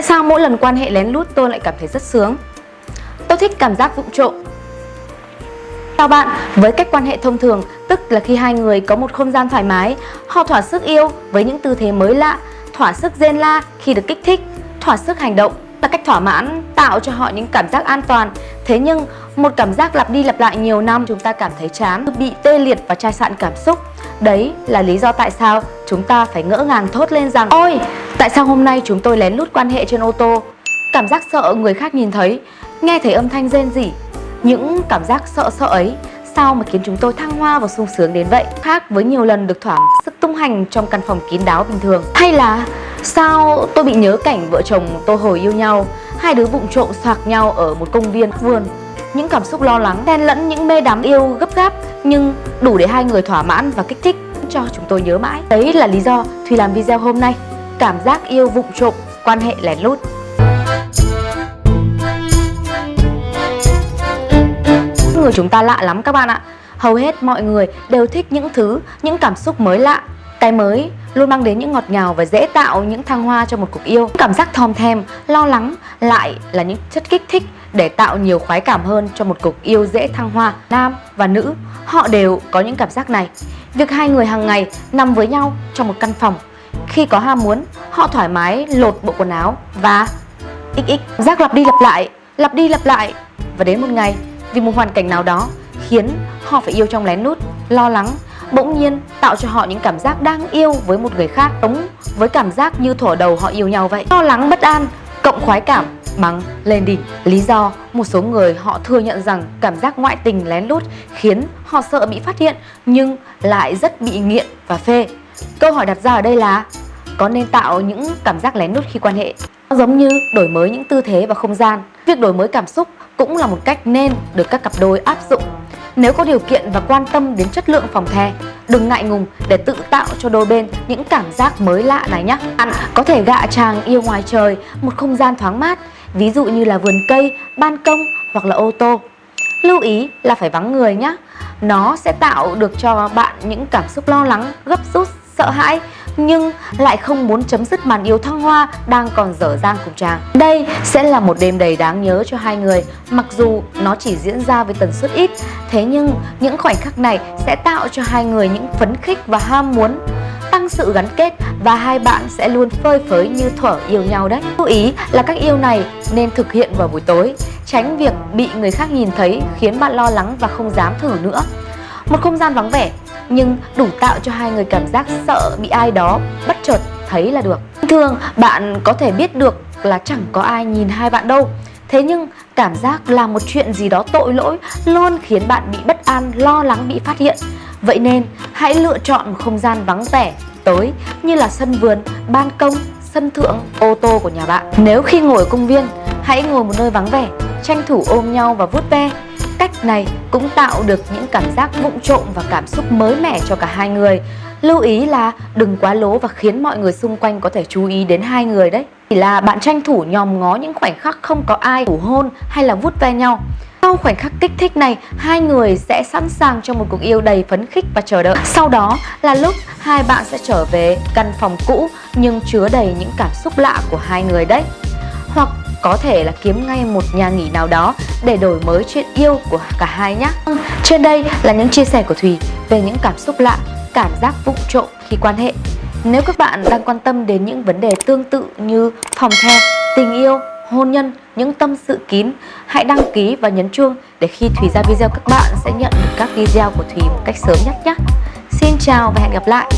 Tại sao mỗi lần quan hệ lén lút tôi lại cảm thấy rất sướng? Tôi thích cảm giác vụng trộm. Chào bạn, với cách quan hệ thông thường, tức là khi hai người có một không gian thoải mái, họ thỏa sức yêu với những tư thế mới lạ, thỏa sức rên la khi được kích thích, thỏa sức hành động là cách thỏa mãn tạo cho họ những cảm giác an toàn. Thế nhưng một cảm giác lặp đi lặp lại nhiều năm chúng ta cảm thấy chán, bị tê liệt và chai sạn cảm xúc. Đấy là lý do tại sao chúng ta phải ngỡ ngàng thốt lên rằng Ôi, tại sao hôm nay chúng tôi lén lút quan hệ trên ô tô? Cảm giác sợ người khác nhìn thấy, nghe thấy âm thanh rên rỉ. Những cảm giác sợ sợ ấy sao mà khiến chúng tôi thăng hoa và sung sướng đến vậy khác với nhiều lần được thỏa sức tung hành trong căn phòng kín đáo bình thường hay là sao tôi bị nhớ cảnh vợ chồng tôi hồi yêu nhau hai đứa vụng trộm xoạc nhau ở một công viên vườn những cảm xúc lo lắng đen lẫn những mê đắm yêu gấp gáp nhưng đủ để hai người thỏa mãn và kích thích cho chúng tôi nhớ mãi. Đấy là lý do thùy làm video hôm nay. Cảm giác yêu vụng trộm quan hệ lén lút. Người chúng ta lạ lắm các bạn ạ. Hầu hết mọi người đều thích những thứ, những cảm xúc mới lạ. Cái mới luôn mang đến những ngọt ngào và dễ tạo những thăng hoa cho một cuộc yêu. Cảm giác thòm thèm, lo lắng lại là những chất kích thích để tạo nhiều khoái cảm hơn cho một cuộc yêu dễ thăng hoa. Nam và nữ, họ đều có những cảm giác này. Việc hai người hàng ngày nằm với nhau trong một căn phòng. Khi có ham muốn, họ thoải mái lột bộ quần áo và xx giác lặp đi lặp lại, lặp đi lặp lại. Và đến một ngày vì một hoàn cảnh nào đó khiến họ phải yêu trong lén nút lo lắng, bỗng nhiên tạo cho họ những cảm giác đang yêu với một người khác giống với cảm giác như thổ đầu họ yêu nhau vậy. Lo lắng bất an, cộng khoái cảm mắng, lên đỉnh. Lý do một số người họ thừa nhận rằng cảm giác ngoại tình lén lút khiến họ sợ bị phát hiện nhưng lại rất bị nghiện và phê. Câu hỏi đặt ra ở đây là có nên tạo những cảm giác lén lút khi quan hệ? Giống như đổi mới những tư thế và không gian. Việc đổi mới cảm xúc cũng là một cách nên được các cặp đôi áp dụng. Nếu có điều kiện và quan tâm đến chất lượng phòng the, đừng ngại ngùng để tự tạo cho đôi bên những cảm giác mới lạ này nhé. Ăn có thể gạ chàng yêu ngoài trời, một không gian thoáng mát, ví dụ như là vườn cây, ban công hoặc là ô tô. Lưu ý là phải vắng người nhé. Nó sẽ tạo được cho bạn những cảm xúc lo lắng, gấp rút, sợ hãi nhưng lại không muốn chấm dứt màn yêu thăng hoa đang còn dở dang cùng chàng. Đây sẽ là một đêm đầy đáng nhớ cho hai người, mặc dù nó chỉ diễn ra với tần suất ít, thế nhưng những khoảnh khắc này sẽ tạo cho hai người những phấn khích và ham muốn tăng sự gắn kết và hai bạn sẽ luôn phơi phới như thuở yêu nhau đấy. Lưu ý là các yêu này nên thực hiện vào buổi tối, tránh việc bị người khác nhìn thấy khiến bạn lo lắng và không dám thử nữa. Một không gian vắng vẻ nhưng đủ tạo cho hai người cảm giác sợ bị ai đó bất chợt thấy là được. Thường bạn có thể biết được là chẳng có ai nhìn hai bạn đâu. Thế nhưng cảm giác làm một chuyện gì đó tội lỗi luôn khiến bạn bị bất an, lo lắng bị phát hiện. Vậy nên hãy lựa chọn một không gian vắng vẻ, tối như là sân vườn, ban công, sân thượng, ô tô của nhà bạn. Nếu khi ngồi ở công viên, hãy ngồi một nơi vắng vẻ, tranh thủ ôm nhau và vuốt ve Cách này cũng tạo được những cảm giác vụng trộm và cảm xúc mới mẻ cho cả hai người. Lưu ý là đừng quá lố và khiến mọi người xung quanh có thể chú ý đến hai người đấy. Chỉ là bạn tranh thủ nhòm ngó những khoảnh khắc không có ai thủ hôn hay là vuốt ve nhau. Sau khoảnh khắc kích thích này, hai người sẽ sẵn sàng cho một cuộc yêu đầy phấn khích và chờ đợi. Sau đó là lúc hai bạn sẽ trở về căn phòng cũ nhưng chứa đầy những cảm xúc lạ của hai người đấy. Hoặc có thể là kiếm ngay một nhà nghỉ nào đó để đổi mới chuyện yêu của cả hai nhé. Trên đây là những chia sẻ của Thùy về những cảm xúc lạ, cảm giác vụng trộm khi quan hệ. Nếu các bạn đang quan tâm đến những vấn đề tương tự như phòng the, tình yêu, hôn nhân, những tâm sự kín, hãy đăng ký và nhấn chuông để khi Thùy ra video các bạn sẽ nhận được các video của Thùy một cách sớm nhất nhé. Xin chào và hẹn gặp lại.